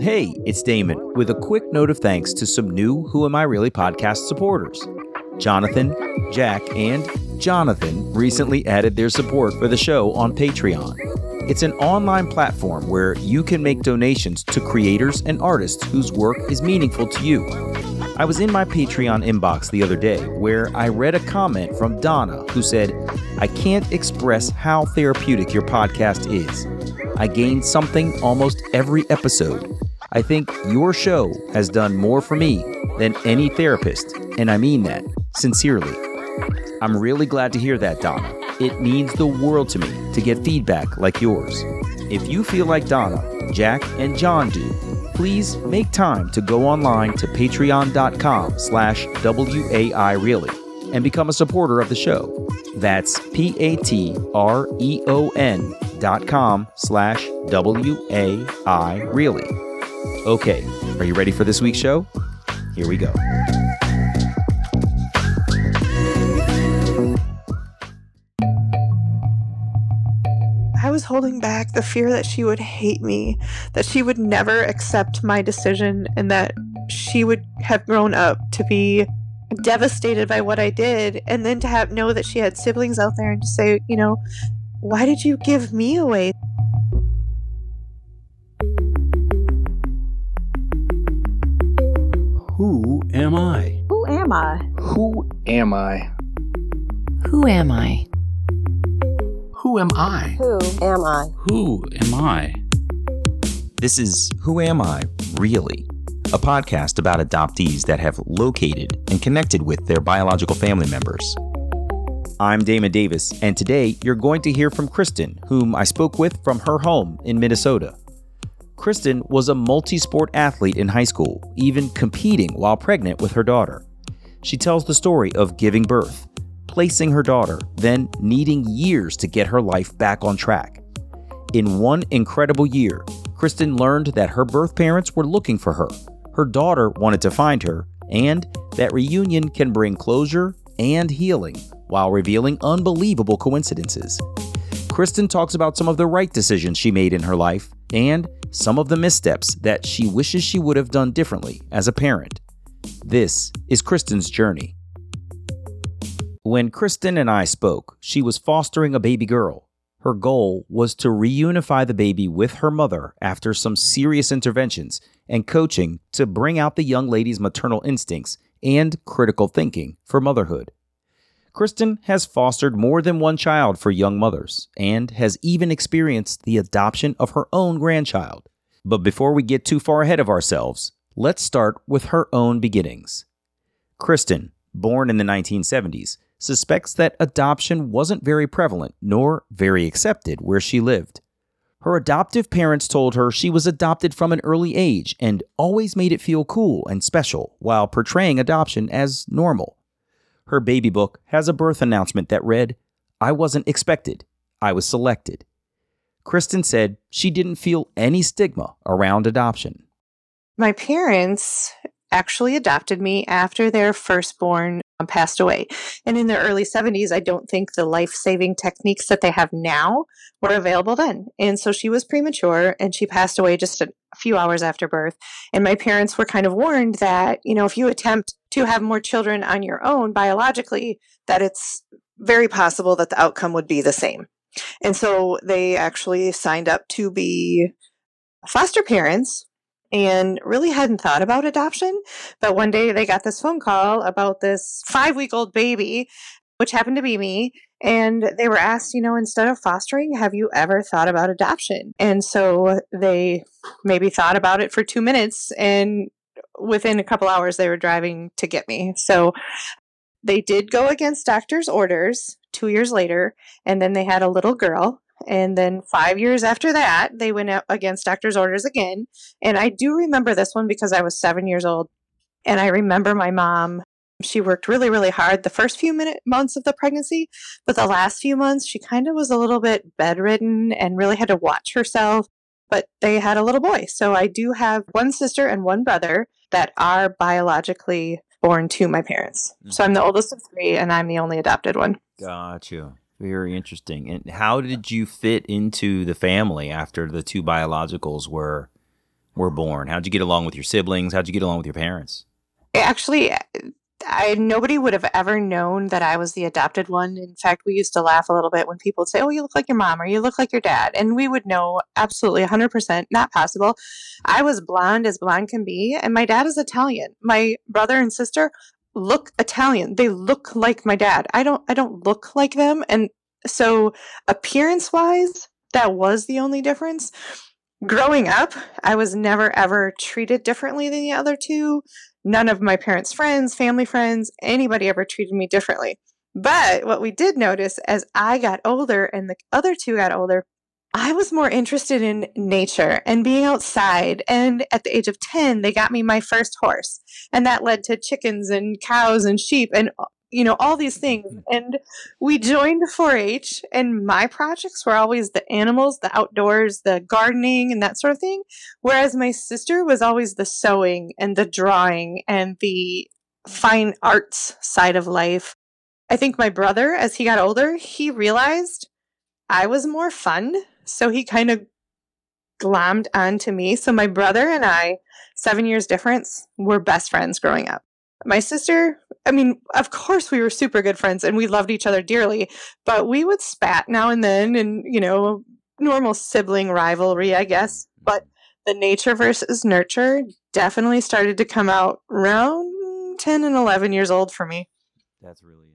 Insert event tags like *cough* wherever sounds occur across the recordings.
Hey, it's Damon with a quick note of thanks to some new Who Am I Really podcast supporters. Jonathan, Jack, and Jonathan recently added their support for the show on Patreon. It's an online platform where you can make donations to creators and artists whose work is meaningful to you. I was in my Patreon inbox the other day where I read a comment from Donna who said, I can't express how therapeutic your podcast is. I gain something almost every episode. I think your show has done more for me than any therapist, and I mean that sincerely. I'm really glad to hear that, Donna. It means the world to me to get feedback like yours. If you feel like Donna, Jack, and John do, please make time to go online to patreon.com slash WAI really and become a supporter of the show. That's P-A-T-R-E-O-N dot com slash W-A-I really. Okay, are you ready for this week's show? Here we go. I was holding back the fear that she would hate me, that she would never accept my decision, and that she would have grown up to be devastated by what I did, and then to have know that she had siblings out there and to say, you know, why did you give me away? Who am I? Who am I? Who am I? Who am I? Who am I? Who am I? Who am I? This is Who Am I Really? A podcast about adoptees that have located and connected with their biological family members. I'm Damon Davis, and today you're going to hear from Kristen, whom I spoke with from her home in Minnesota. Kristen was a multi sport athlete in high school, even competing while pregnant with her daughter. She tells the story of giving birth, placing her daughter, then needing years to get her life back on track. In one incredible year, Kristen learned that her birth parents were looking for her, her daughter wanted to find her, and that reunion can bring closure and healing while revealing unbelievable coincidences. Kristen talks about some of the right decisions she made in her life and some of the missteps that she wishes she would have done differently as a parent. This is Kristen's journey. When Kristen and I spoke, she was fostering a baby girl. Her goal was to reunify the baby with her mother after some serious interventions and coaching to bring out the young lady's maternal instincts and critical thinking for motherhood. Kristen has fostered more than one child for young mothers and has even experienced the adoption of her own grandchild. But before we get too far ahead of ourselves, let's start with her own beginnings. Kristen, born in the 1970s, suspects that adoption wasn't very prevalent nor very accepted where she lived. Her adoptive parents told her she was adopted from an early age and always made it feel cool and special while portraying adoption as normal. Her baby book has a birth announcement that read, I wasn't expected, I was selected. Kristen said she didn't feel any stigma around adoption. My parents actually adopted me after their firstborn um, passed away. And in the early 70s, I don't think the life saving techniques that they have now were available then. And so she was premature and she passed away just a few hours after birth. And my parents were kind of warned that, you know, if you attempt to have more children on your own biologically, that it's very possible that the outcome would be the same. And so they actually signed up to be foster parents and really hadn't thought about adoption. But one day they got this phone call about this five week old baby, which happened to be me. And they were asked, you know, instead of fostering, have you ever thought about adoption? And so they maybe thought about it for two minutes. And within a couple hours, they were driving to get me. So they did go against doctor's orders two years later. And then they had a little girl and then five years after that, they went out against doctor's orders again. And I do remember this one because I was seven years old. And I remember my mom, she worked really, really hard the first few minute, months of the pregnancy. But the last few months, she kind of was a little bit bedridden and really had to watch herself. But they had a little boy. So I do have one sister and one brother that are biologically born to my parents. Mm-hmm. So I'm the oldest of three and I'm the only adopted one. Got you. Very interesting. And how did you fit into the family after the two biologicals were were born? How'd you get along with your siblings? How'd you get along with your parents? Actually, I nobody would have ever known that I was the adopted one. In fact, we used to laugh a little bit when people would say, "Oh, you look like your mom," or "You look like your dad," and we would know absolutely 100% not possible. I was blonde as blonde can be, and my dad is Italian. My brother and sister look Italian. They look like my dad. I don't. I don't look like them, and so appearance wise, that was the only difference. Growing up, I was never ever treated differently than the other two none of my parents' friends, family friends, anybody ever treated me differently. But what we did notice as I got older and the other two got older, I was more interested in nature and being outside. And at the age of 10, they got me my first horse. And that led to chickens and cows and sheep and you know, all these things. Mm. And we joined 4 H, and my projects were always the animals, the outdoors, the gardening, and that sort of thing. Whereas my sister was always the sewing and the drawing and the fine arts side of life. I think my brother, as he got older, he realized I was more fun. So he kind of glommed onto me. So my brother and I, seven years difference, were best friends growing up. My sister, I mean, of course we were super good friends and we loved each other dearly, but we would spat now and then and, you know, normal sibling rivalry, I guess. But the nature versus nurture definitely started to come out around 10 and 11 years old for me. That's really.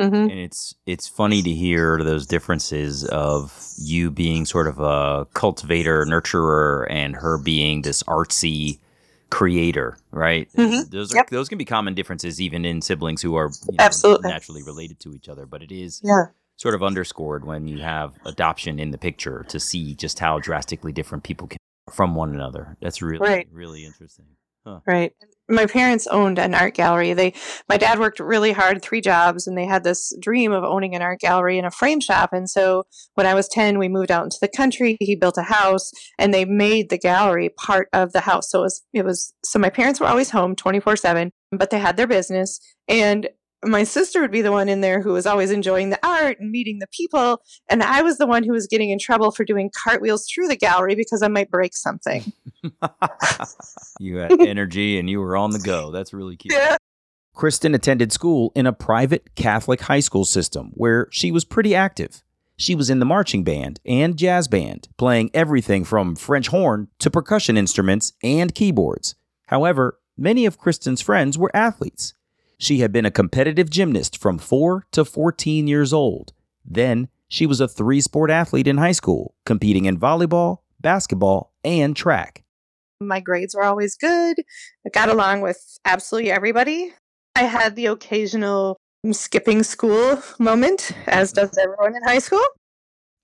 Mm-hmm. And it's it's funny to hear those differences of you being sort of a cultivator, nurturer, and her being this artsy creator, right? Mm-hmm. Those are yep. those can be common differences even in siblings who are you know, absolutely naturally related to each other, but it is yeah. sort of underscored when you have adoption in the picture to see just how drastically different people can from one another. That's really right. really interesting. Huh. Right. My parents owned an art gallery. They my dad worked really hard, three jobs, and they had this dream of owning an art gallery and a frame shop. And so when I was 10, we moved out into the country. He built a house and they made the gallery part of the house. So it was it was so my parents were always home 24/7, but they had their business and my sister would be the one in there who was always enjoying the art and meeting the people and i was the one who was getting in trouble for doing cartwheels through the gallery because i might break something. *laughs* *laughs* You had energy and you were on the go. That's really cute. Yeah. kristen attended school in a private catholic high school system where she was pretty active. She was in the marching band and jazz band playing everything from french horn to percussion instruments and keyboards. However many of kristen's friends were athletes she had been a competitive gymnast from 4 to 14 years old. Then, she was a three sport athlete in high school, competing in volleyball, basketball, and track. My grades were always good. I got along with absolutely everybody. I had the occasional skipping school moment, as mm-hmm. does everyone in high school.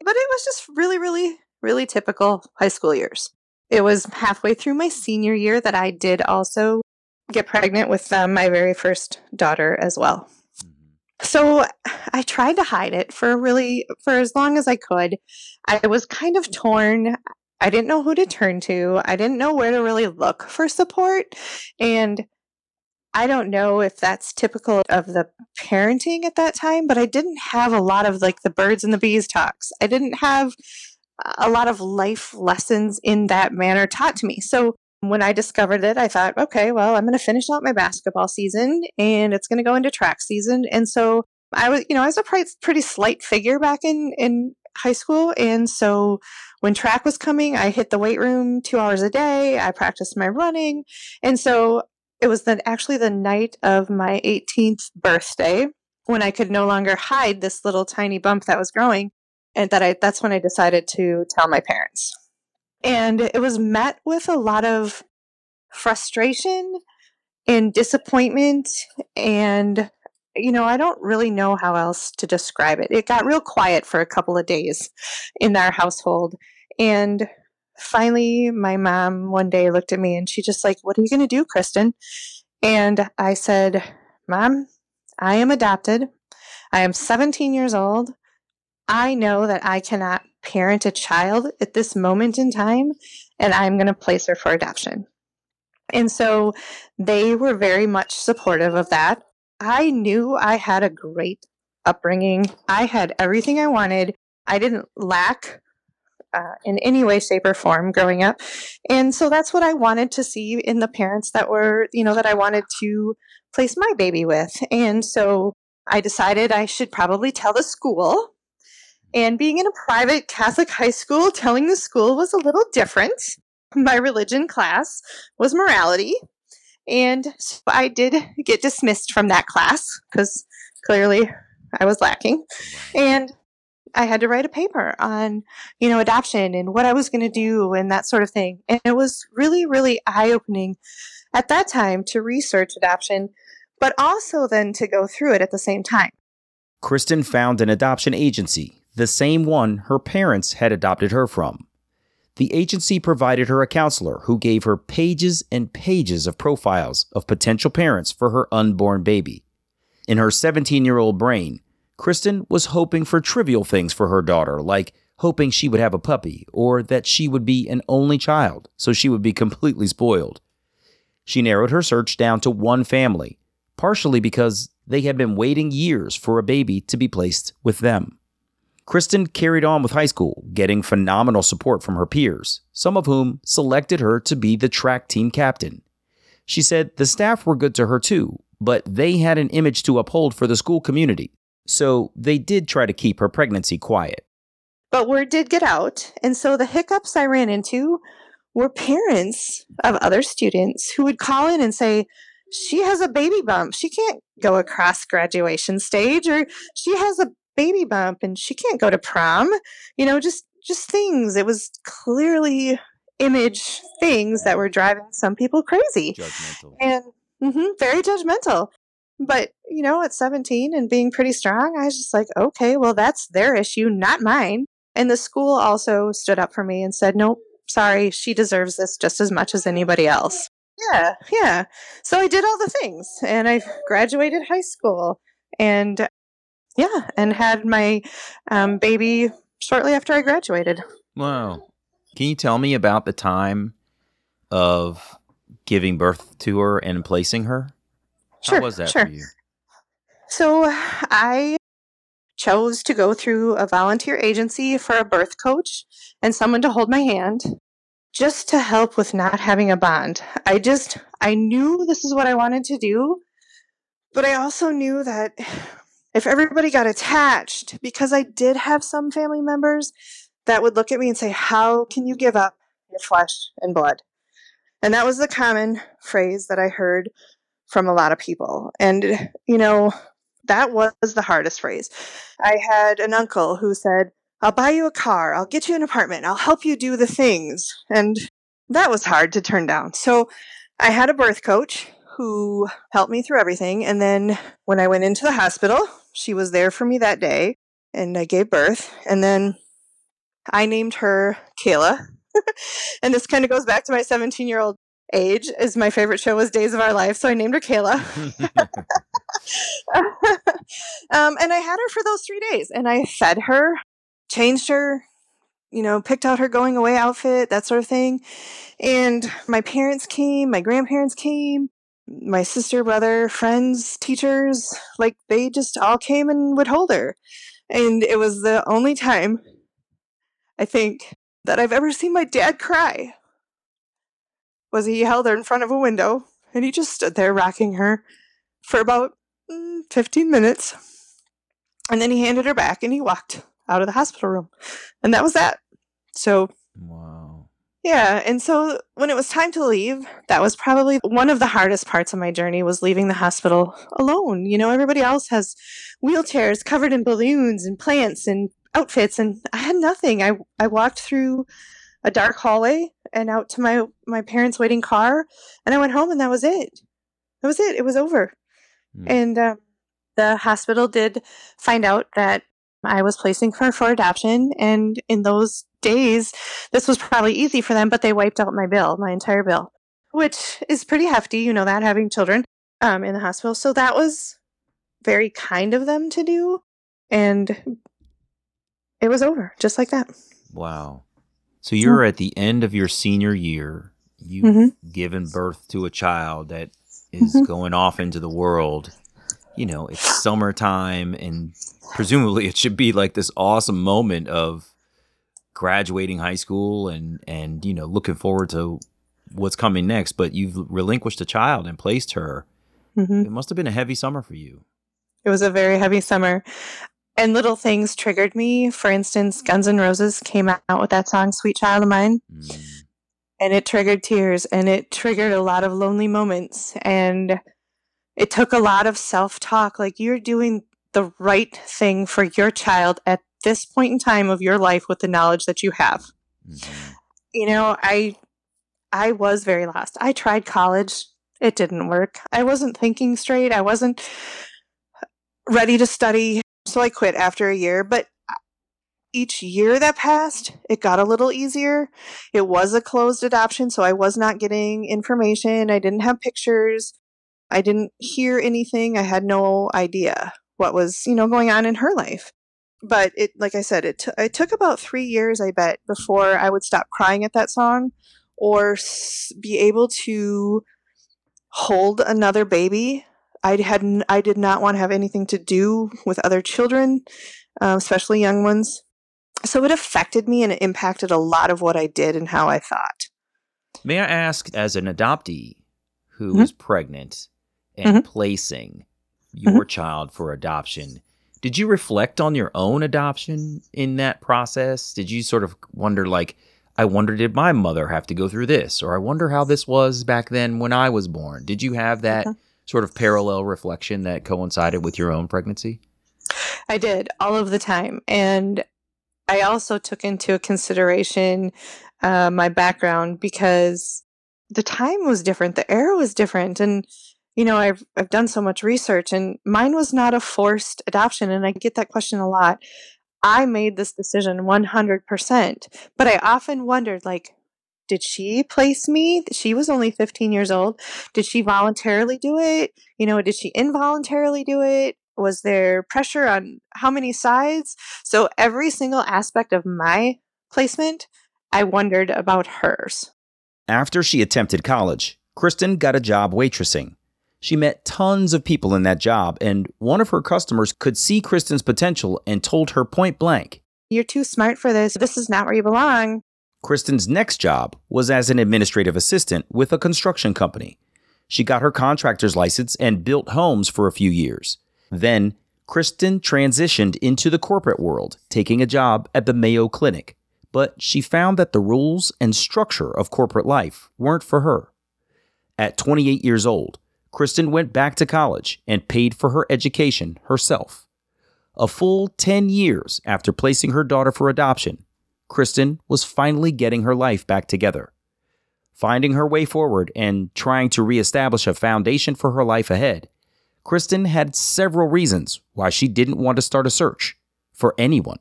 But it was just really, really, really typical high school years. It was halfway through my senior year that I did also get pregnant with um, my very first daughter as well. So I tried to hide it for really for as long as I could. I was kind of torn. I didn't know who to turn to. I didn't know where to really look for support. And I don't know if that's typical of the parenting at that time, but I didn't have a lot of like the birds and the bees talks. I didn't have a lot of life lessons in that manner taught to me. So when I discovered it, I thought, okay, well, I'm going to finish out my basketball season and it's going to go into track season. And so I was, you know, I was a pretty slight figure back in, in high school. And so when track was coming, I hit the weight room two hours a day. I practiced my running. And so it was then actually the night of my 18th birthday when I could no longer hide this little tiny bump that was growing. And that I, that's when I decided to tell my parents. And it was met with a lot of frustration and disappointment. And, you know, I don't really know how else to describe it. It got real quiet for a couple of days in our household. And finally, my mom one day looked at me and she just like, What are you going to do, Kristen? And I said, Mom, I am adopted. I am 17 years old. I know that I cannot parent a child at this moment in time, and I'm going to place her for adoption. And so they were very much supportive of that. I knew I had a great upbringing. I had everything I wanted. I didn't lack uh, in any way, shape, or form growing up. And so that's what I wanted to see in the parents that were, you know, that I wanted to place my baby with. And so I decided I should probably tell the school. And being in a private Catholic high school, telling the school was a little different. My religion class was morality. And so I did get dismissed from that class because clearly I was lacking. And I had to write a paper on, you know, adoption and what I was going to do and that sort of thing. And it was really, really eye opening at that time to research adoption, but also then to go through it at the same time. Kristen found an adoption agency, the same one her parents had adopted her from. The agency provided her a counselor who gave her pages and pages of profiles of potential parents for her unborn baby. In her 17 year old brain, Kristen was hoping for trivial things for her daughter, like hoping she would have a puppy or that she would be an only child, so she would be *laughs* completely spoiled. She narrowed her search down to one family, partially because they had been waiting years for a baby to be placed with them. Kristen carried on with high school, getting phenomenal support from her peers, some of whom selected her to be the track team captain. She said the staff were good to her too, but they had an image to uphold for the school community, so they did try to keep her pregnancy quiet. But word did get out, and so the hiccups I ran into were parents of other students who would call in and say, She has a baby bump. She can't go across graduation stage, or she has a baby bump and she can't go to prom. You know, just just things. It was clearly image things that were driving some people crazy. Judgmental. And hmm very judgmental. But, you know, at 17 and being pretty strong, I was just like, okay, well, that's their issue, not mine. And the school also stood up for me and said, nope, sorry, she deserves this just as much as anybody else. Yeah, yeah. So I did all the things and I graduated high school and, yeah, and had my um, baby shortly after I graduated. Wow. Can you tell me about the time of giving birth to her and placing her? Sure, How was that sure. for you? So I chose to go through a volunteer agency for a birth coach and someone to hold my hand just to help with not having a bond. I just, I knew this is what I wanted to do, but I also knew that if everybody got attached, because I did have some family members that would look at me and say, How can you give up your flesh and blood? And that was the common phrase that I heard from a lot of people. And, you know, that was the hardest phrase. I had an uncle who said, I'll buy you a car, I'll get you an apartment, I'll help you do the things. And that was hard to turn down. So I had a birth coach who helped me through everything. And then when I went into the hospital, she was there for me that day and I gave birth. And then I named her Kayla. *laughs* and this kind of goes back to my 17 year old age is my favorite show was Days of Our Life. So I named her Kayla. *laughs* um, and I had her for those three days and I fed her, changed her, you know, picked out her going away outfit, that sort of thing. And my parents came, my grandparents came, my sister, brother, friends, teachers, like they just all came and would hold her. And it was the only time I think that I've ever seen my dad cry. Was he held her in front of a window and he just stood there rocking her for about mm, 15 minutes. And then he handed her back and he walked out of the hospital room. And that was that. So Wow. Yeah, and so when it was time to leave, that was probably one of the hardest parts of my journey was leaving the hospital alone. You know, everybody else has wheelchairs covered in balloons and plants and outfits and I had nothing. I I walked through a dark hallway and out to my my parents' waiting car and I went home and that was it. That was it. It was over. Hmm. And um, the hospital did find out that I was placing her for adoption. And in those days, this was probably easy for them, but they wiped out my bill, my entire bill, which is pretty hefty, you know, that having children um, in the hospital. So that was very kind of them to do. And it was over just like that. Wow. So you're at the end of your senior year. You've Mhm. given birth to a child that is Mhm. going off into the world. You know, it's summertime and presumably it should be like this awesome moment of graduating high school and and you know, looking forward to what's coming next, but you've relinquished a child and placed her. hmm It must have been a heavy summer for you. It was a very heavy summer. And little things triggered me. For instance, Guns N' Roses came out with that song, Sweet Child of Mine, Mm. and it triggered tears and it triggered a lot of lonely moments. And it took a lot of self talk. Like, you're doing the right thing for your child at this point in time of your life with the knowledge that you have. Mhm. You know, I I was very lost. I tried college. It didn't work. I wasn't thinking straight. I wasn't ready to study. So I quit after a year, but each year that passed, it got a little easier. It was a closed adoption, so I was not getting information. I didn't have pictures. I didn't hear anything. I had no idea what was, you know, going on in her life. But it, like I said, it, t- it took about three years, I bet, before I would stop crying at that song or s- be able to hold another baby. I had n- I did not want to have anything to do with other children, um, especially young ones. So it affected me and it impacted a lot of what I did and how I thought. May I ask, as an adoptee who Mhm. is pregnant and Mhm. placing your child for adoption, did you reflect on your own adoption in that process? Did you sort of wonder, like, I wonder, did my mother have to go through this? Or I wonder how this was back then when I was born? Did you have that Mhm. sort of parallel reflection that coincided with your own pregnancy? I did all of the time. And I also took into consideration uh, my background because the time was different, the era was different. And, you know, I've, I've done so much research, and mine was not a forced adoption. And I get that question a lot. I made this decision 100%. But I often wondered, like, did she place me? She was only 15 years old. Did she voluntarily do it? You know, did she involuntarily do it? Was there pressure on how many sides? So every single aspect of my placement, I wondered about hers. After she attempted college, Kristen got a job waitressing. She met tons of people in that job, and one of her customers could see Kristen's potential and told her point blank. You're too smart for this. This is not where you belong. Kristen's next job was as an administrative assistant with a construction company. She got her contractor's license and built homes for a few years. Then, Kristen transitioned into the corporate world, taking a job at the Mayo Clinic. But she found that the rules and structure of corporate life weren't for her. At 28 years old, Kristen went back to college and paid for her education herself. A full 10 years after placing her daughter for adoption, Kristen was finally getting her life back together. Finding her way forward and trying to reestablish a foundation for her life ahead, Kristen had several reasons why she didn't want to start a search for anyone.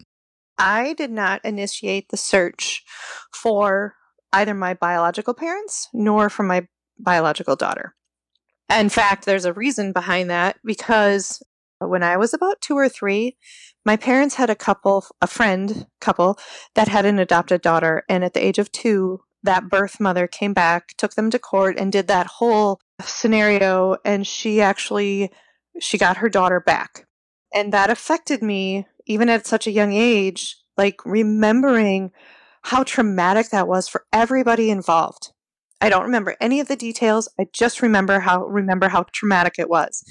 I did not initiate the search for either my biological parents nor for my biological daughter. In fact, there's a reason behind that because when I was about two or three, my parents had a couple, a friend couple, that had an adopted daughter. And at the age of two, that birth mother came back, took them to court, and did that whole scenario. And she actually, she got her daughter back. And that affected me even at such a young age, like remembering how traumatic that was for everybody involved. I don't remember any of the details. I just remember how remember how traumatic it was.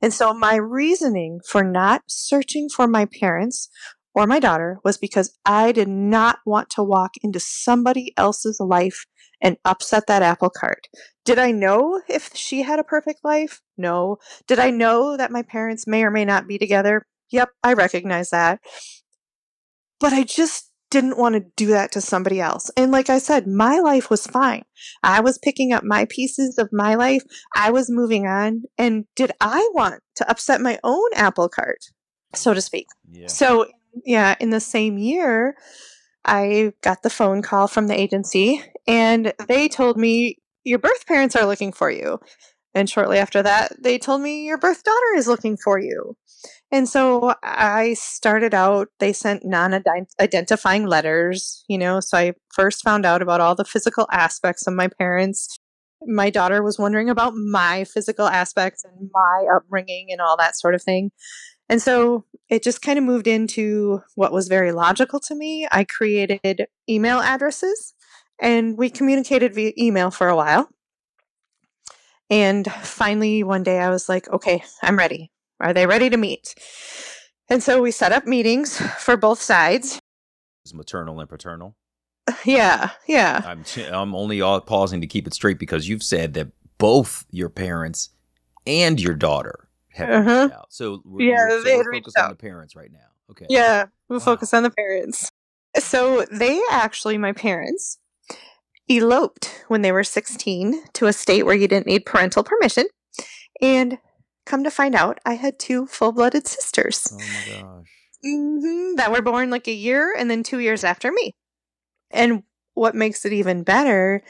And so my reasoning for not searching for my parents or my daughter was because I did not want to walk into somebody else's life and upset that apple cart. Did I know if she had a perfect life? No. Did I know that my parents may or may not be together? Yep, I recognize that. But I just didn't want to do that to somebody else. And like I said, my life was fine. I was picking up my pieces of my life. I was moving on. And did I want to upset my own apple cart, so to speak? Yeah. So, yeah, in the same year, I got the phone call from the agency and they told me, Your birth parents are looking for you. And shortly after that, they told me, Your birth daughter is looking for you. And so I started out, they sent non identifying letters, you know. So I first found out about all the physical aspects of my parents, my daughter was wondering about my physical aspects and my upbringing and all that sort of thing. And so it just kind of moved into what was very logical to me. I created email addresses and we communicated via email for a while. And finally, one day I was like, okay, I'm ready. Are they ready to meet? And so we set up meetings for both sides. Is maternal and paternal. *laughs* Yeah, yeah. I'm I'm only pausing to keep it straight because you've said that both your parents and your daughter have Uh-huh. reached out. So we're, Yeah, we're, so they we're focused on the parents right now. Okay. Yeah, we'll Wow. focus on the parents. So they actually, my parents, eloped when they were 16 to a state where you didn't need parental permission. And come to find out, I had two full blooded sisters Oh my gosh. hmm that were born like a year and then two years after me. And what makes it even better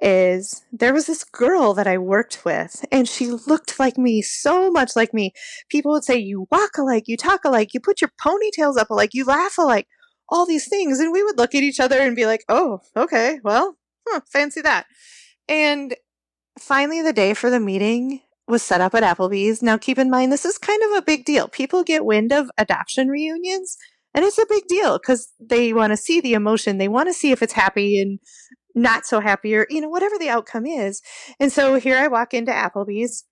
is there was this girl that I worked with, and she looked like me, so much like me. People would say, You walk alike, you talk alike, you put your ponytails up alike, you laugh alike, all these things. And we would look at each other and be like, Oh, okay, well, huh, fancy that. And finally, the day for the meeting was set up at Applebee's. Now, keep in mind, this is kind of a big deal. People get wind of adoption reunions, and it's a big deal because they want to see the emotion. They want to see if it's happy and not so happy, or, you know, whatever the outcome is. And so here I walk into Applebee's,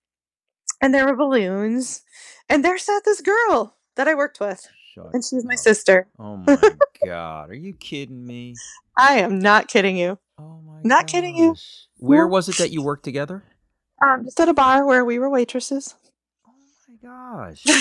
and there were balloons, and there sat this girl that I worked with, Shut and she's my up. sister. Oh *laughs* my god. Are you kidding me? I am not kidding you. Oh my Not kidding you. Where No. was it that you worked together? Um, just at a bar where we were waitresses. Oh my gosh. *laughs*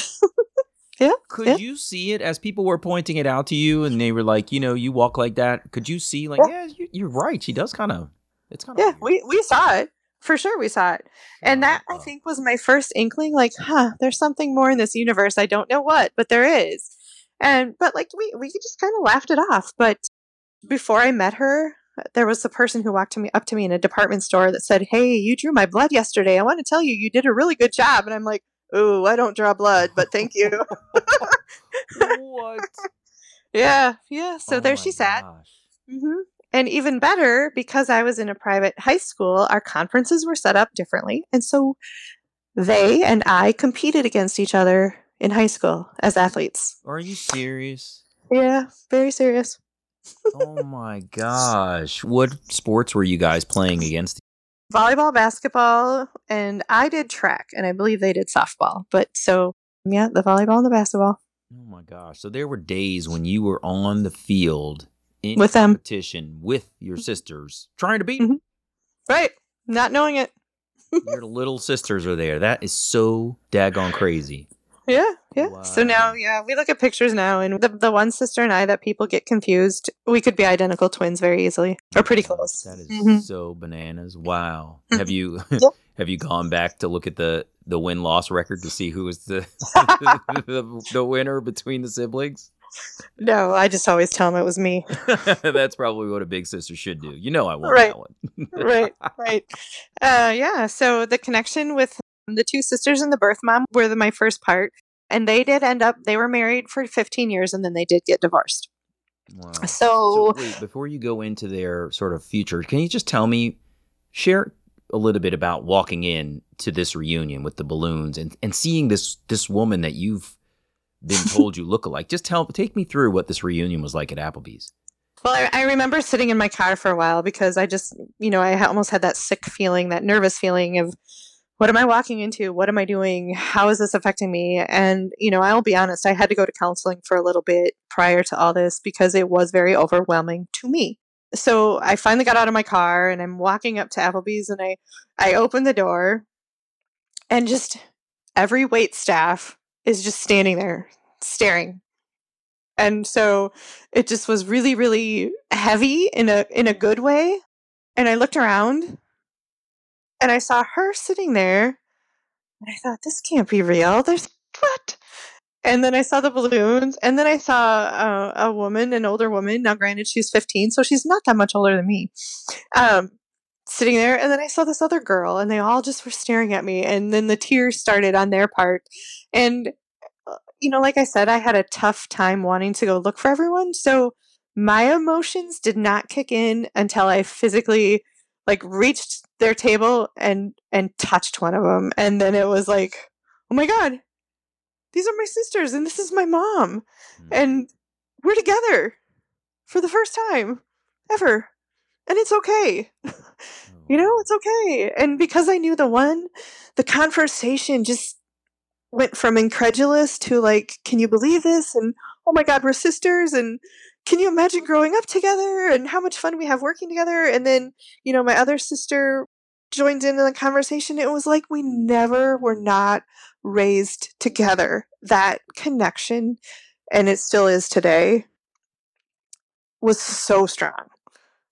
Yeah, Could yeah. you see it as people were pointing it out to you and they were like, you know, you walk like that? Could you see, like, yeah, you, you're right. She does kind of, it's kind of. Yeah, we, we saw it. For sure, we saw it. And that, I think, was my first inkling like, huh, there's something more in this universe. I don't know what, but there is. And, but like, we, we just kind of laughed it off. But before I met her, there was a person who walked to me up to me in a department store that said, Hey, you drew my blood yesterday. I want to tell you, you did a really good job. And I'm like, Oh, I don't draw blood, but thank you. what? *laughs* yeah, yeah. So Oh there she sat. gosh. hmm And even better, because I was in a private high school, our conferences were set up differently. And so they and I competed against each other in high school as athletes. Are you serious? Yeah, very serious. oh my gosh. What sports were you guys playing against? Volleyball, basketball, and I did track, and I believe they did softball. But so, yeah, the volleyball and the basketball. Oh my gosh. So there were days when you were on the field in With them. competition with your sisters trying to beat Mhm. Right. Not knowing it. *laughs* your little sisters are there. That is so daggone crazy. Yeah, yeah. So now, yeah, we look at pictures now, and the, the one sister and I that people get confused, we could be identical twins very easily, or pretty close. That is Mhm. so bananas. Wow. Have you *laughs* Yep. have you gone back to look at the the win loss record to see who was the, *laughs* *laughs* the the winner between the siblings? No, I just always tell them it was me. That's probably what a big sister should do. You know I won Right. that one. right, right. Uh, yeah. So the connection with Um, the two sisters and the birth mom were the, my first part, and they did end up. They were married for 15 years, and then they did get divorced. Wow. So, So wait, before you go into their sort of future, can you just tell me, share a little bit about walking in to this reunion with the balloons and, and seeing this this woman that you've been *laughs* told you look alike. Just tell take me through what this reunion was like at Applebee's. well, I, I remember sitting in my car for a while because I just, you know, I almost had that sick feeling, that nervous feeling of. What am I walking into? What am I doing? How is this affecting me? And, you know, I'll be honest, I had to go to counseling for a little bit prior to all this because it was very overwhelming to me. so I finally got out of my car and I'm walking up to Applebee's and I I open the door and just every wait staff is just standing there staring. And so it just was really really heavy in a in a good way. And I looked around and I saw her sitting there and I thought this can't be real. There's *laughs* what? And then I saw the balloons, and then I saw uh, a woman, an older woman. Now, granted, she's 15, so she's not that much older than me, um, sitting there. And then I saw this other girl, and they all just were staring at me. And then the tears started on their part. And, uh, you know, like I said, I had a tough time wanting to go look for everyone. So my emotions did not kick in until I physically like reached their table and and touched one of them and then it was like oh my god these are my sisters and this is my mom Mm. and we're together for the first time ever and it's okay. *laughs* You know it's okay and because i knew the one the conversation just went from incredulous to like can you believe this? and oh my god we're sisters and can you imagine growing up together and how much fun we have working together and then you know my other sister joined in the conversation it was like we never were not raised together that connection and it still is today was so strong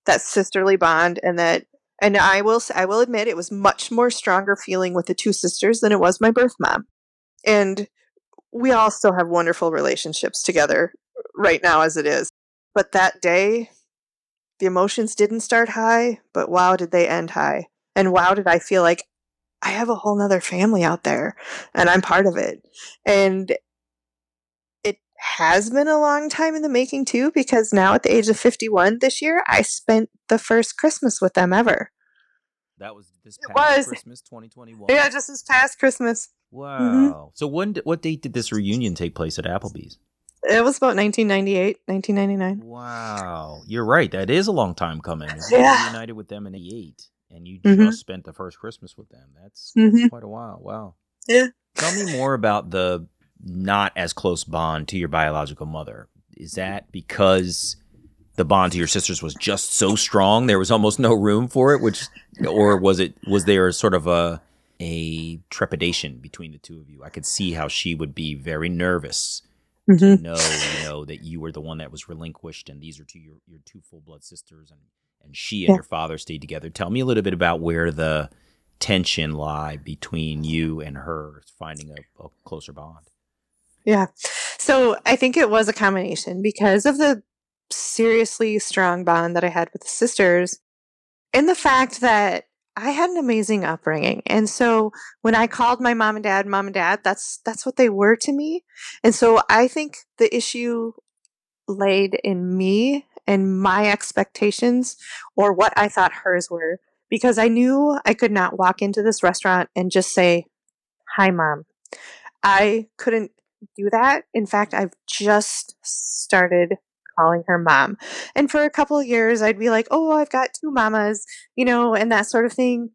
that sisterly bond and that and I will I will admit it was much more stronger feeling with the two sisters than it was my birth mom. And we all still have wonderful relationships together right now as it is. But that day the emotions didn't start high, but wow did they end high. And wow did I feel like I have a whole nother family out there and I'm part of it. And it has been a long time in the making too, because now at the age of 51 this year, I spent the first Christmas with them ever. That was this past was. Christmas 2021. Yeah, just this past Christmas. Mm-hmm. Wow. So when what date did this reunion take place at Applebee's? It was about 1998, 1999. Wow. You're right. That is a long time coming. You Yeah. Reunited with them in 88 and you Mhm. just spent the first Christmas with them. That's, that's Mhm. quite a while. Wow. Yeah. Tell me more about the not as close bond to your biological mother. Is that because the bond to your sisters was just so strong there was almost no room for it which or was it was there sort of a a trepidation between the two of you i could see how she would be very nervous to Mhm. know you know that you were the one that was relinquished and these are two your, your two full blood sisters and and she and Yeah. your father stayed together tell me a little bit about where the tension lie between you and her finding a, a closer bond Yeah. So I think it was a combination because of the seriously strong bond that I had with the sisters and the fact that I had an amazing upbringing. And so when I called my mom and dad mom and dad, that's that's what they were to me. And so I think the issue laid in me and my expectations or what I thought hers were because I knew I could not walk into this restaurant and just say, "Hi mom." I couldn't do that. In fact, I've just started calling her mom. And for a couple of years, I'd be like, oh, I've got two mamas, you know, and that sort of thing.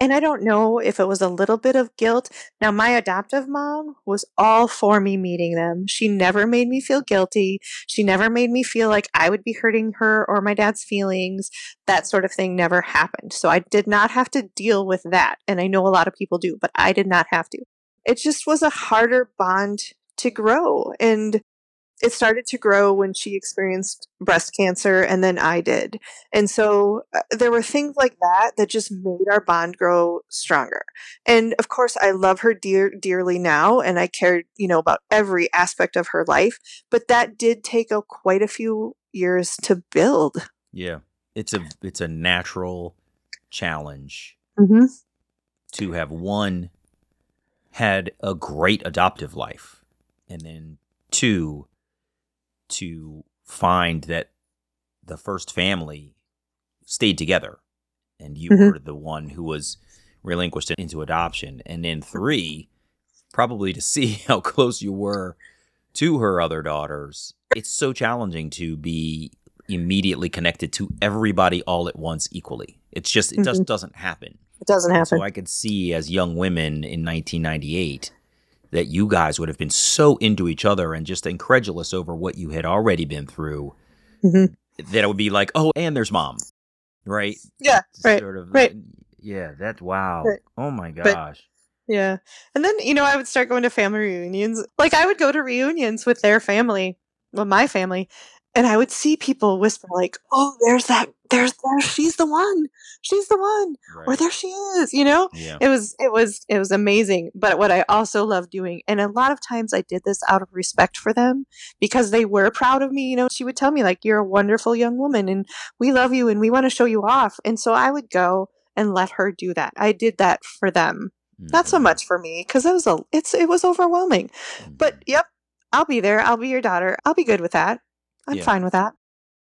And I don't know if it was a little bit of guilt. Now, my adoptive mom was all for me meeting them. She never made me feel guilty. She never made me feel like I would be hurting her or my dad's feelings. That sort of thing never happened. So I did not have to deal with that. And I know a lot of people do, but I did not have to it just was a harder bond to grow. And it started to grow when she experienced breast cancer and then I did. And so uh, there were things like that that just made our bond grow stronger. And of course I love her dear dearly now and I care, you know, about every aspect of her life, but that did take a quite a few years to build. yeah it's a it's a natural challenge Mm-hmm. to have one had a great adoptive life and then two to find that the first family stayed together and you Mhm. were the one who was relinquished into adoption and then three probably to *laughs* see how close you were to her other daughters it's so challenging to be immediately connected to everybody all at once equally it's just it just doesn't happen It doesn't happen. So I could see as young women in 1998 that you guys would have been so into each other and just incredulous over what you had already been through Mhm. that it would be like, oh, and there's mom, right? Yeah, right, Sort of, right. Yeah, that's wow. Right. Oh my gosh. Yeah. And then, you know, I would start going to family reunions. Like I would go to reunions with their family, well, my family, and I would see people whisper like, "Oh, there's that there's there she's the one. She's the one." Or there she is, you know? Yeah. It was it was it was amazing. But what I also loved doing, and a lot of times I did this out of respect for them because they were proud of me, you know, she would tell me like, "You're a wonderful young woman and we love you and we want to show you off." And so I would go and let her do that. I did that for them not so Mhm. much for me because it was a it's it was overwhelming but Mhm. yep i'll be there i'll be your daughter i'll be good with that i'm Yeah. fine with that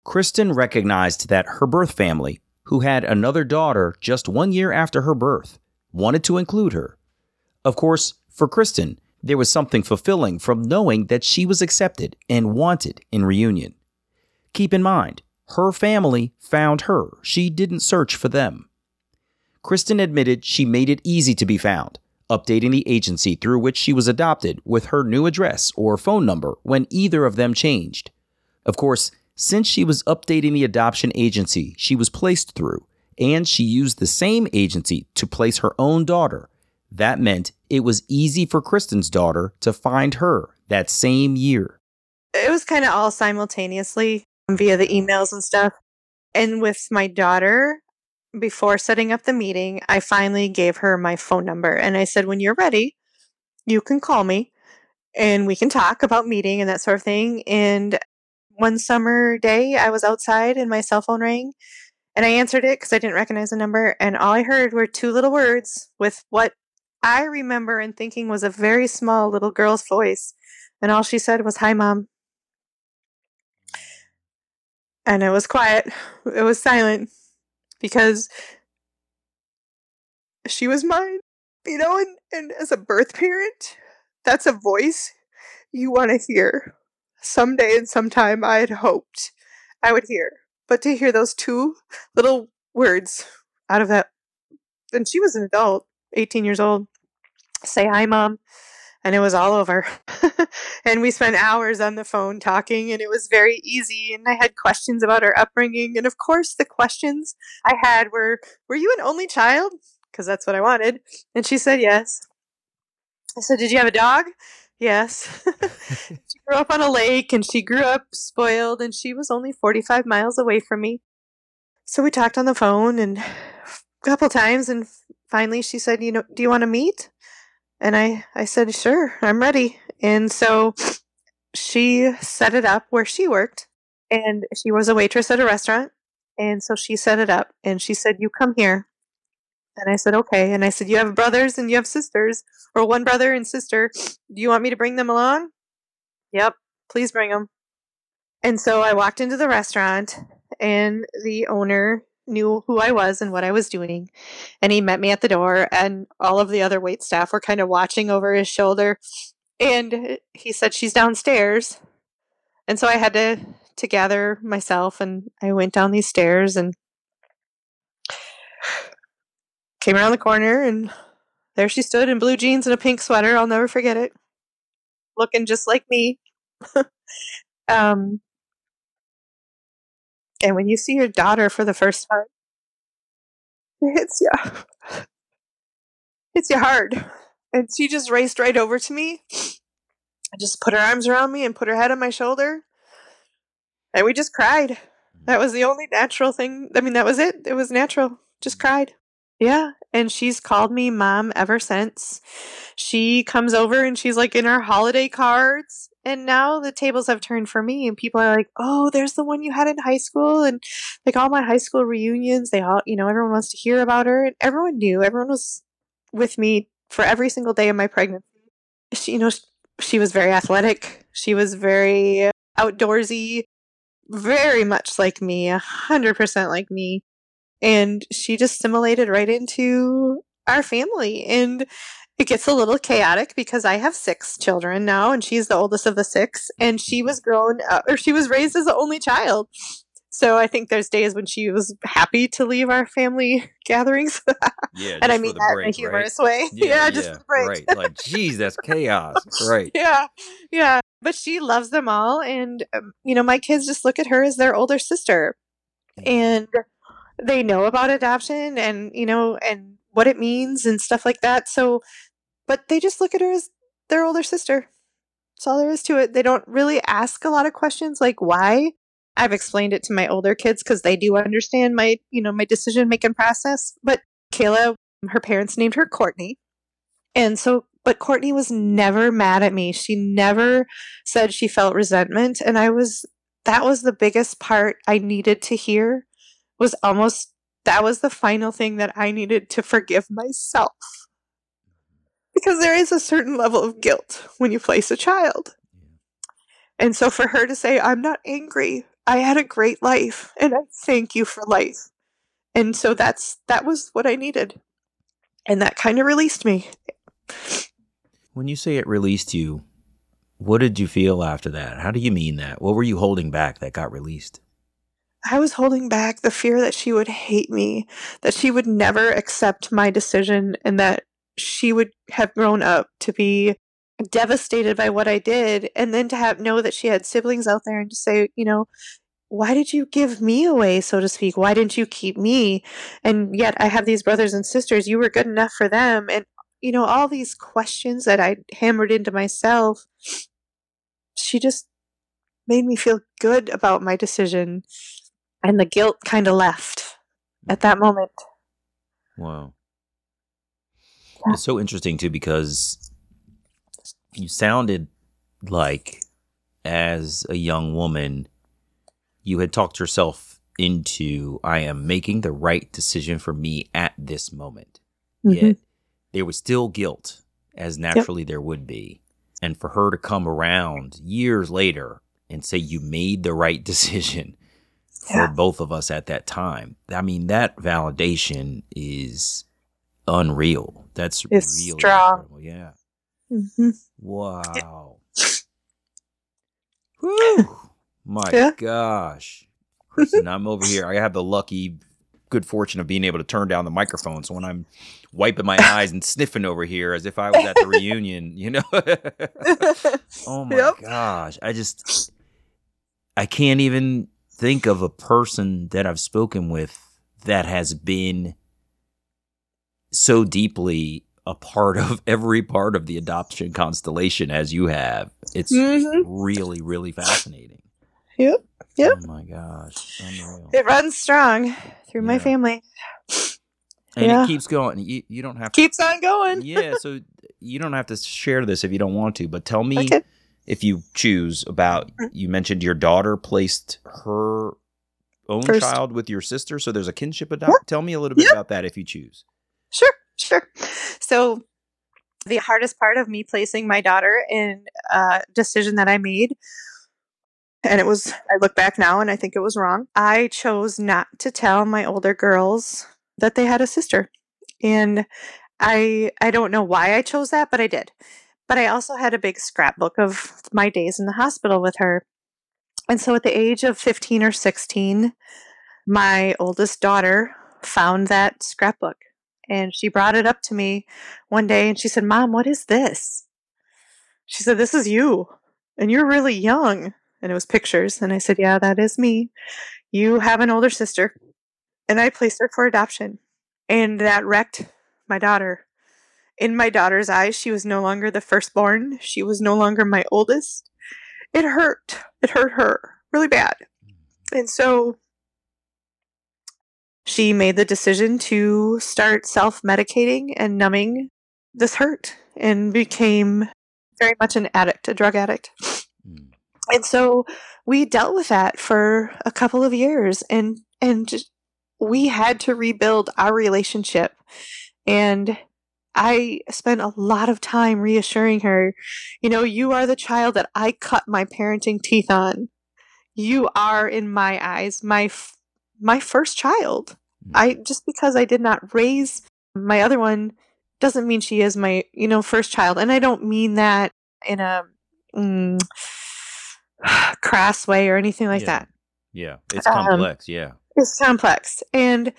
Kristen recognized that her birth family who had another daughter just one year after her birth, wanted to include her. Of course, for Kristen, there was something fulfilling from knowing that she was accepted and wanted in reunion. Keep in mind, her family found her, she didn't search for them. Kristen admitted she made it easy to be found, updating the agency through which she was adopted with her new address or phone number when either of them changed. Of course, since she was updating the adoption agency she was placed through, and she used the same agency to place her own daughter, that meant it was easy for Kristen's daughter to find her that same year. It was kind of all simultaneously via the emails and stuff. And with my daughter, before setting up the meeting, I finally gave her my phone number and I said, when you're ready, you can call me and we can talk about meeting and that sort of thing. And one summer day, I was outside and my cell phone rang and I answered it because I didn't recognize the number. And all I heard were two little words with what I remember and thinking was a very small little girl's voice. And all she said was, Hi, mom. And it was quiet. It was silent because she was mine, you know, and, and as a birth parent, that's a voice you want to hear. Someday and sometime I had hoped I would hear. But to hear those two little words out of that, and she was an adult, 18 years old, say hi, mom. And it was all over. *laughs* and we spent hours on the phone talking, and it was very easy. And I had questions about her upbringing. And of course, the questions I had were Were you an only child? Because that's what I wanted. And she said yes. I said, Did you have a dog? Yes. *laughs* *laughs* grew up on a lake and she grew up spoiled, and she was only 45 miles away from me. So we talked on the phone and a couple times, and finally she said, You know, do you want to meet? And I, I said, sure, I'm ready. And so she set it up where she worked. And she was a waitress at a restaurant. And so she set it up and she said, You come here. And I said, Okay. And I said, You have brothers and you have sisters, or one brother and sister. Do you want me to bring them along? Yep, please bring them. And so I walked into the restaurant and the owner knew who I was and what I was doing. And he met me at the door, and all of the other wait staff were kind of watching over his shoulder. And he said, She's downstairs. And so I had to, to gather myself, and I went down these stairs and came around the corner, and there she stood in blue jeans and a pink sweater. I'll never forget it. Looking just like me. *laughs* um, and when you see your daughter for the first time, *laughs* it hits you. hits you hard. And she just raced right over to me and just put her arms around me and put her head on my shoulder. And we just cried. That was the only natural thing. I mean, that was it. It was natural. Just cried. Yeah. And she's called me mom ever since. She comes over and she's like in our holiday cards and now the tables have turned for me and people are like oh there's the one you had in high school and like all my high school reunions they all you know everyone wants to hear about her and everyone knew everyone was with me for every single day of my pregnancy. She you know she was very athletic she was very outdoorsy very much like me a hundred percent like me and she just assimilated right into our family and it gets a little chaotic because I have six children now, and she's the oldest of the six, and she was grown uh, or she was raised as the only child. So I think there's days when she was happy to leave our family *laughs* gatherings. Yeah, and I mean that break, in a humorous right? way. *laughs* Yeah, yeah just yeah, right. Like, geez, that's chaos. *laughs* Right. yeah, yeah. But she loves them all, and um, you know, my kids just look at her as their older sister, and they know about adoption, and you know, and what it means and stuff like that. So but they just look at her as their older sister. That's all there is to it. They don't really ask a lot of questions like why. I've explained it to my older kids because they do understand my, you know, my decision making process. But Kayla, her parents named her Courtney. And so, but Courtney was never mad at me. She never said she felt resentment. And I was, that was the biggest part I needed to hear was almost, that was the final thing that I needed to forgive myself because there is a certain level of guilt when you place a child. And so for her to say, I'm not angry, I had a great life, and I thank you for life. And so that's that was what I needed. And that kind of released me. When you say it released you, what did you feel after that? How do you mean that? What were you holding back that got released? I was holding back the fear that she would hate me, that she would never accept my decision, and that she would have grown up to be devastated by what I did, and then to have know that she had siblings out there and to say, you know, why did you give me away, so to speak? Why didn't you keep me? And yet I have these brothers and sisters. You were good enough for them. And, you know, all these questions that I hammered into myself, she just made me feel good about my decision. And the guilt kind of left at that moment. Wow. Yeah. It's so interesting, too, because you sounded like, as a young woman, you had talked yourself into I am making the right decision for me at this moment. Mm-hmm. Yet there was still guilt, as naturally yep. there would be. And for her to come around years later and say you made the right *laughs* decision yeah. for both of us at that time, I mean, that validation is unreal. That's it's really strong. Incredible. Yeah. Mm-hmm. Wow. *laughs* Whew. My yeah. gosh. Kristen, I'm over here. I have the lucky good fortune of being able to turn down the microphone. So when I'm wiping my *laughs* eyes and sniffing over here as if I was at the reunion, you know? *laughs* oh my yep. gosh. I just, I can't even think of a person that I've spoken with that has been so deeply a part of *laughs* every part of the adoption constellation as you have. It's mm-hmm. really, really fascinating. Yep. Yep. Oh my gosh. Unreal. It runs strong through yeah. my family. And yeah. it keeps going. You, you don't have to. Keeps on going. *laughs* yeah. So you don't have to share this if you don't want to, but tell me okay. if you choose about, mm-hmm. you mentioned your daughter placed her own First. child with your sister. So there's a kinship adopt. Tell me a little bit about that if you choose. Sure. Sure. So the hardest part of me placing my daughter in a decision that I made and it was i look back now and i think it was wrong i chose not to tell my older girls that they had a sister and i i don't know why i chose that but i did but i also had a big scrapbook of my days in the hospital with her and so at the age of 15 or 16 my oldest daughter found that scrapbook and she brought it up to me one day and she said mom what is this she said this is you and you're really young and it was pictures. And I said, Yeah, that is me. You have an older sister. And I placed her for adoption. And that wrecked my daughter. In my daughter's eyes, she was no longer the firstborn. She was no longer my oldest. It hurt. It hurt her really bad. And so she made the decision to start self medicating and numbing this hurt and became very much an addict, a drug addict. Hmm. And so we dealt with that for a couple of years and and we had to rebuild our relationship. And I spent a lot of time reassuring her, you know, you are the child that I cut my parenting teeth on. You are in my eyes my f- my first child. Mm. I just because I did not raise my other one doesn't mean she is my, you know, first child. And I don't mean that in a mm, *sighs* crass way or anything like yeah. that. Yeah, it's complex. Um, yeah, it's complex. And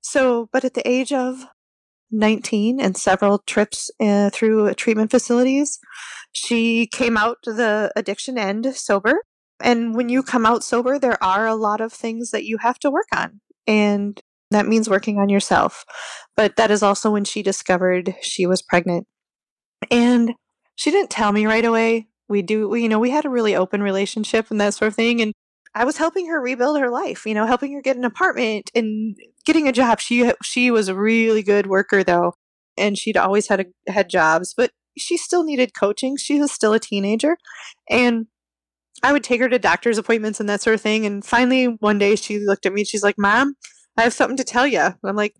so, but at the age of 19 and several trips uh, through treatment facilities, she came out the addiction end sober. And when you come out sober, there are a lot of things that you have to work on. And that means working on yourself. But that is also when she discovered she was pregnant. And she didn't tell me right away we do we, you know we had a really open relationship and that sort of thing and i was helping her rebuild her life you know helping her get an apartment and getting a job she she was a really good worker though and she'd always had a, had jobs but she still needed coaching she was still a teenager and i would take her to doctor's appointments and that sort of thing and finally one day she looked at me and she's like mom i have something to tell you i'm like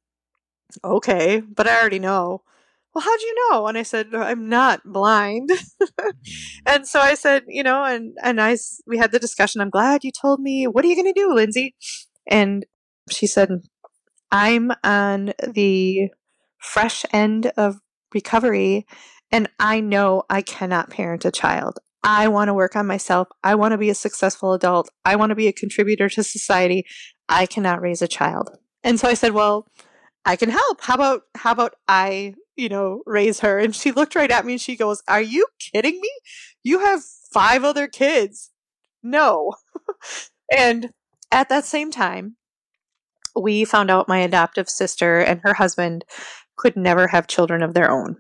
okay but i already know well, how'd you know? And I said, I'm not blind. *laughs* And so I said, you know, and, and I, we had the discussion. I'm glad you told me. What are you going to do, Lindsay? And she said, I'm on the fresh end of recovery and I know I cannot parent a child. I want to work on myself. I want to be a successful adult. I want to be a contributor to society. I cannot raise a child. And so I said, well, I can help. How about how about I, you know, raise her? And she looked right at me and she goes, "Are you kidding me? You have five other kids." No. *laughs* and at that same time, we found out my adoptive sister and her husband could never have children of their own.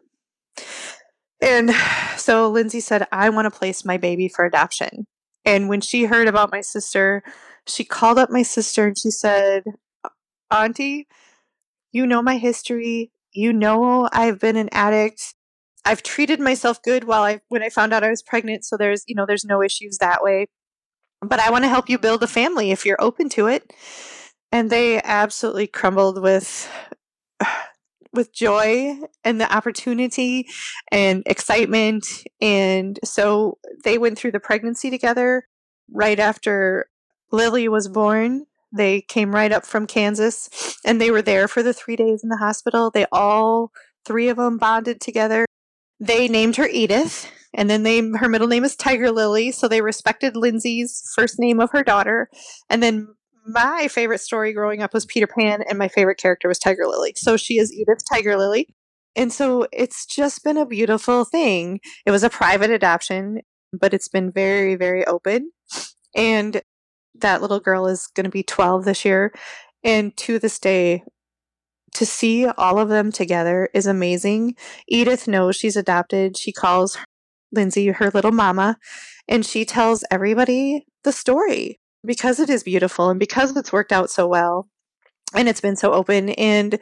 And so Lindsay said, I want to place my baby for adoption. And when she heard about my sister, she called up my sister and she said, Auntie, you know my history. You know I've been an addict. I've treated myself good while I when I found out I was pregnant, so there's you know there's no issues that way. But I want to help you build a family if you're open to it. And they absolutely crumbled with with joy and the opportunity and excitement. And so they went through the pregnancy together right after Lily was born. They came right up from Kansas and they were there for the three days in the hospital. They all, three of them bonded together. They named her Edith and then they, her middle name is Tiger Lily. So they respected Lindsay's first name of her daughter. And then my favorite story growing up was Peter Pan, and my favorite character was Tiger Lily. So she is Edith Tiger Lily. And so it's just been a beautiful thing. It was a private adoption, but it's been very, very open. And that little girl is going to be 12 this year. And to this day, to see all of them together is amazing. Edith knows she's adopted. She calls Lindsay her little mama, and she tells everybody the story because it is beautiful and because it's worked out so well and it's been so open and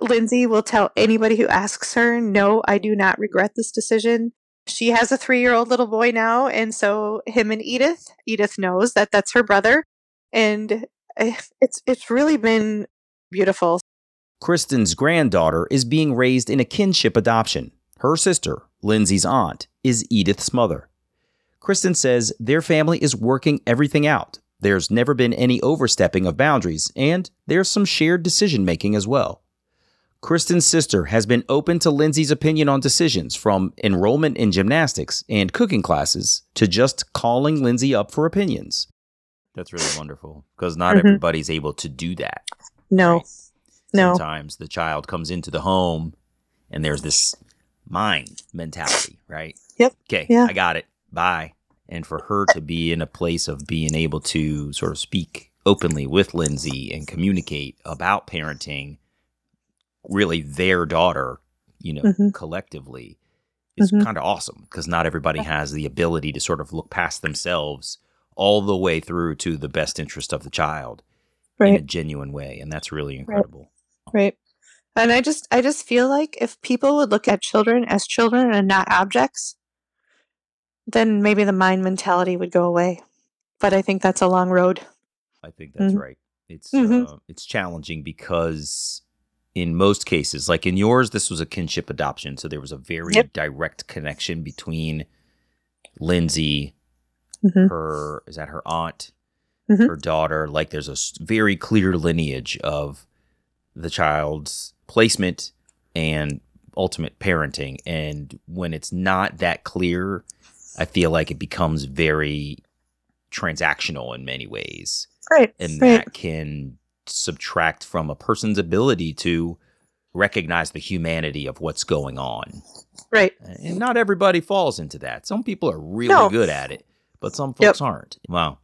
Lindsay will tell anybody who asks her, no, I do not regret this decision. She has a three year old little boy now, and so him and Edith, Edith knows that that's her brother, and eh, it's it's really been beautiful. Kristen's granddaughter is being raised in a kinship adoption. Her sister, Lindsay's aunt, is Edith's mother. Kristen says their family is working everything out. There's never been any overstepping of boundaries, and there's some shared decision making as well. Kristen's sister has been open to Lindsay's opinion on decisions from enrollment in gymnastics and cooking classes to just calling Lindsay up for opinions. That's really wonderful because not mm-hmm. everybody's able to do that. No. Right? No. Sometimes the child comes into the home and there's this mind mentality, right? Yep. Okay, yeah. I got it bye. And for her to be in a place of being able to sort of speak openly with Lindsay and communicate about parenting, really their daughter, you know, mm-hmm. collectively, is mm-hmm. kind of awesome because not everybody has the ability to sort of look past themselves all the way through to the best interest of the child right. in a genuine way. And that's really incredible. Right. right. And I just I just feel like if people would look at children as children and not objects, then maybe the mind mentality would go away. But I think that's a long road. I think that's mm-hmm. right. It's mm-hmm. uh, it's challenging because in most cases, like in yours, this was a kinship adoption, so there was a very yep. direct connection between Lindsay, mm-hmm. her is that her aunt, mm-hmm. her daughter. Like there's a very clear lineage of the child's placement and ultimate parenting. And when it's not that clear, I feel like it becomes very transactional in many ways. Right. And right. that can subtract from a person's ability to recognize the humanity of what's going on. Right. And not everybody falls into that. Some people are really no. good at it, but some folks yep. aren't. Wow.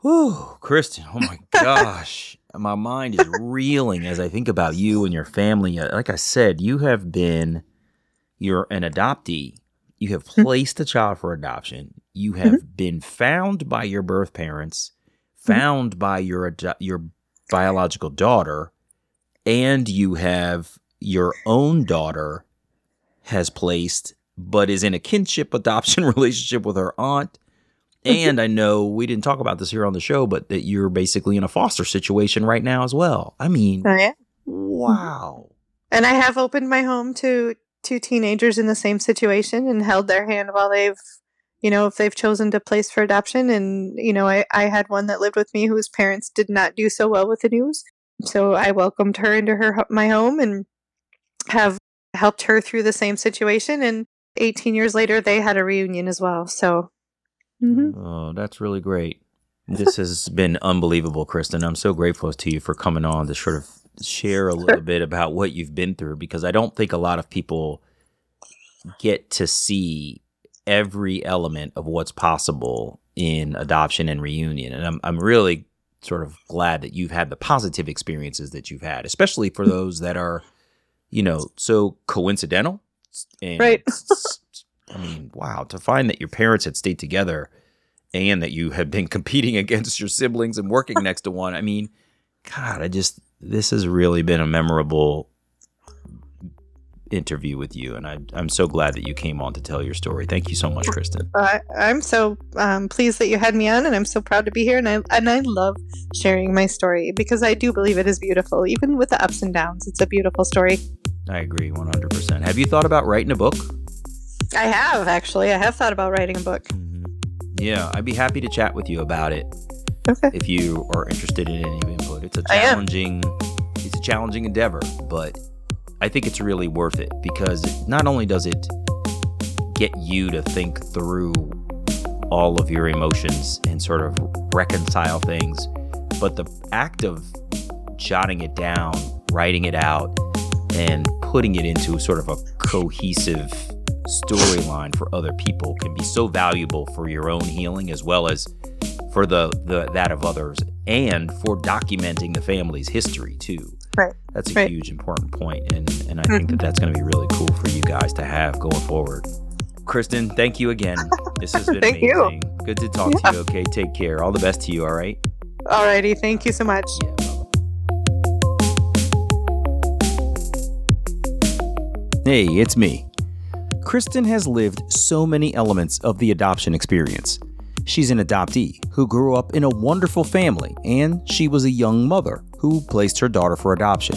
Whew, Kristen, oh my *laughs* gosh. my mind is reeling as I think about you and your family. Uh, like I said, you have been you're an adoptee you have mm-hmm. placed a child for adoption. You have mm-hmm. been found by your birth parents, mm-hmm. found mm-hmm. by your your biological daughter, and you have your own daughter has placed but is in a kinship *laughs* adoption relationship with her aunt. Mm-hmm. And I know we didn't talk about this here on the show, but that you're basically in a foster situation right now as well. I mean, oh, yeah? wow. And I have opened my home to two teenagers in the same situation and held their hand while they've you know if they've chosen to place for adoption and you know I, I had one that lived with me whose parents did not do so well with the news so I welcomed her into her my home and have helped her through the same situation. And 18 years later, they had a reunion as well. So, mm-hmm. oh, that's really great. This has been unbelievable, Kristen. I'm so grateful to you for coming on to sort of share a little bit about what you've been through because I don't think a lot of people get to see every element of what's possible in adoption and reunion. And I'm I'm really sort of glad that you've had the positive experiences that you've had, especially for those that are, you know, so coincidental. And right. *laughs* I mean, wow, to find that your parents had stayed together and that you have been *laughs* competing against your siblings and working next to one. I mean, God, I just this has really been a memorable interview with you, and I, am so glad that you came on to tell your story. Thank you so much, Kristen. Uh, I'm so um, pleased that you had me on, and I'm so proud to be here. And I and I love sharing my story because I do believe it is beautiful, even with the ups and downs. It's a beautiful story. I agree 100%. Have you thought about writing a book? I have actually. I have thought about writing a book. Mm-hmm. Yeah, I'd be happy to chat with you about it. Okay. If you are interested in any of input, it's a challenging, it's a challenging endeavor, but I think it's really worth it because not only does it get you to think through all of your emotions and sort of reconcile things, but the act of jotting it down, writing it out, and putting it into sort of a cohesive storyline for other people can be so valuable for your own healing as well as for the, the that of others and for documenting the family's history too. Right. That's a right. huge important point, and and I think that mm-hmm. that's going to be really cool for you guys to have going forward. Kristen, thank you again. This has *laughs* been thank amazing. You. Good to talk yeah. to you. Okay, take care. All the best to you. All right. All righty. Thank you so much. Yeah. Hey, it's me. Kristen has lived so many elements of the adoption experience. She's an adoptee who grew up in a wonderful family, and she was a young mother who placed her daughter for adoption.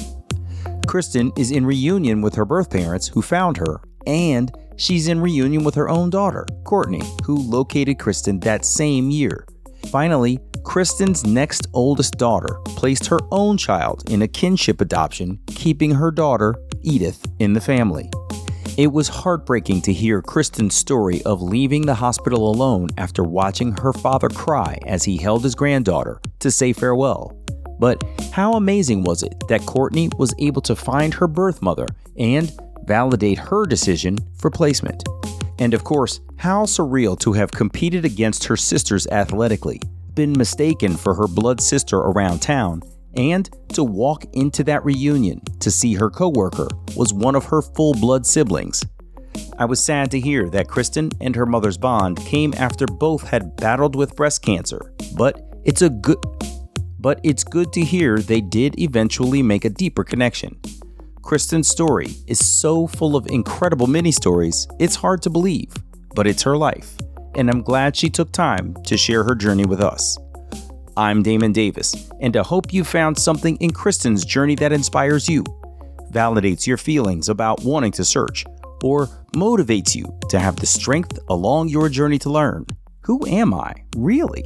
Kristen is in reunion with her birth parents who found her, and she's in reunion with her own daughter, Courtney, who located Kristen that same year. Finally, Kristen's next oldest daughter placed her own child in a kinship adoption, keeping her daughter, Edith, in the family. It was heartbreaking to hear Kristen's story of leaving the hospital alone after watching her father cry as he held his granddaughter to say farewell. But how amazing was it that Courtney was able to find her birth mother and validate her decision for placement? And of course, how surreal to have competed against her sisters athletically, been mistaken for her blood sister around town, and to walk into that reunion to see her coworker was one of her full-blood siblings. I was sad to hear that Kristen and her mother's bond came after both had battled with breast cancer, but it's a good but it's good to hear they did eventually make a deeper connection. Kristen's story is so full of incredible mini stories, it's hard to believe, but it's her life, and I'm glad she took time to share her journey with us. I'm Damon Davis, and I hope you found something in Kristen's journey that inspires you, validates your feelings about wanting to search, or motivates you to have the strength along your journey to learn. Who am I, really?